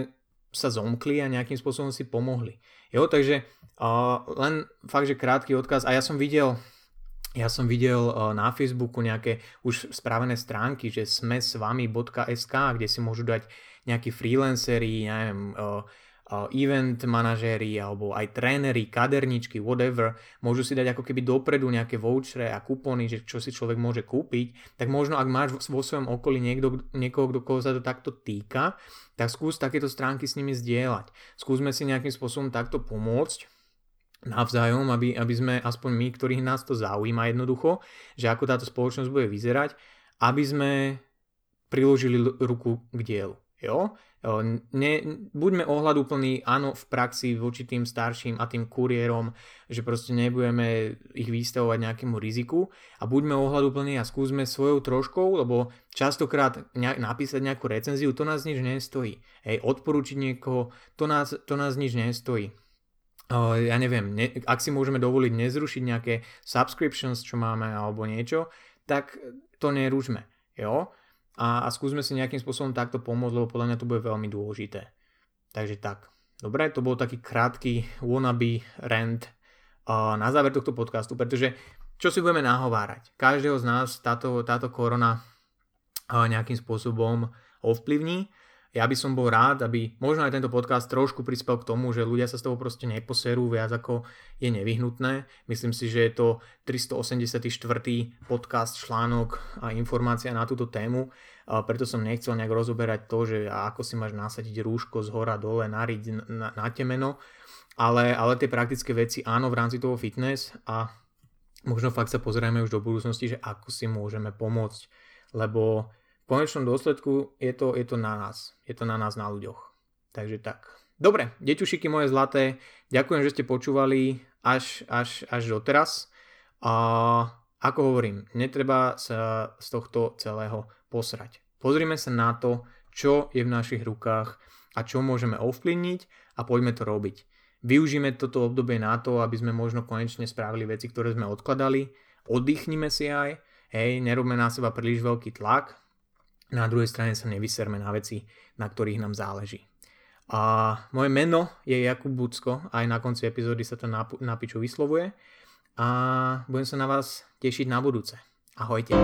sa zomkli a nejakým spôsobom si pomohli. Jo, takže uh, len fakt, že krátky odkaz. A ja som videl, ja som videl na Facebooku nejaké už spravené stránky, že sme s vami.sk, kde si môžu dať nejakí freelanceri, neviem, event manažéri alebo aj tréneri, kaderničky, whatever, môžu si dať ako keby dopredu nejaké vouchere a kupóny, že čo si človek môže kúpiť, tak možno ak máš vo svojom okolí niekto, niekoho, do koho sa to takto týka, tak skús takéto stránky s nimi zdieľať. Skúsme si nejakým spôsobom takto pomôcť, navzájom, aby, aby sme aspoň my, ktorých nás to zaujíma jednoducho, že ako táto spoločnosť bude vyzerať, aby sme priložili ruku k dielu. Jo? Ne, buďme ohľadúplní, áno, v praxi voči tým starším a tým kuriérom, že proste nebudeme ich vystavovať nejakému riziku a buďme ohľadúplní a skúsme svojou troškou, lebo častokrát ne, napísať nejakú recenziu, to nás nič nestojí. Hej, odporúčiť niekoho, to nás, to nás nič nestojí. Ja neviem, ne, ak si môžeme dovoliť nezrušiť nejaké subscriptions, čo máme, alebo niečo, tak to nerúžme. Jo? A, a skúsme si nejakým spôsobom takto pomôcť, lebo podľa mňa to bude veľmi dôležité. Takže tak. Dobre, to bol taký krátky wannabe rant uh, na záver tohto podcastu, pretože čo si budeme nahovárať? Každého z nás táto, táto korona uh, nejakým spôsobom ovplyvní ja by som bol rád, aby možno aj tento podcast trošku prispel k tomu, že ľudia sa z toho proste neposerú viac ako je nevyhnutné. Myslím si, že je to 384. podcast, článok a informácia na túto tému, preto som nechcel nejak rozoberať to, že ako si máš nasadiť rúško z hora dole, nariť na, na temeno, ale, ale tie praktické veci áno v rámci toho fitness a možno fakt sa pozrieme už do budúcnosti, že ako si môžeme pomôcť, lebo v konečnom dôsledku je to, je to na nás. Je to na nás, na ľuďoch. Takže tak. Dobre, deťušiky moje zlaté, ďakujem, že ste počúvali až, až, až doteraz. A ako hovorím, netreba sa z tohto celého posrať. Pozrime sa na to, čo je v našich rukách a čo môžeme ovplyvniť a poďme to robiť. Využíme toto obdobie na to, aby sme možno konečne spravili veci, ktoré sme odkladali. Oddychnime si aj, hej, nerobme na seba príliš veľký tlak, na druhej strane sa nevyserme na veci, na ktorých nám záleží. A moje meno je Jakub Bucko, aj na konci epizódy sa to na, piču vyslovuje a budem sa na vás tešiť na budúce. Ahojte.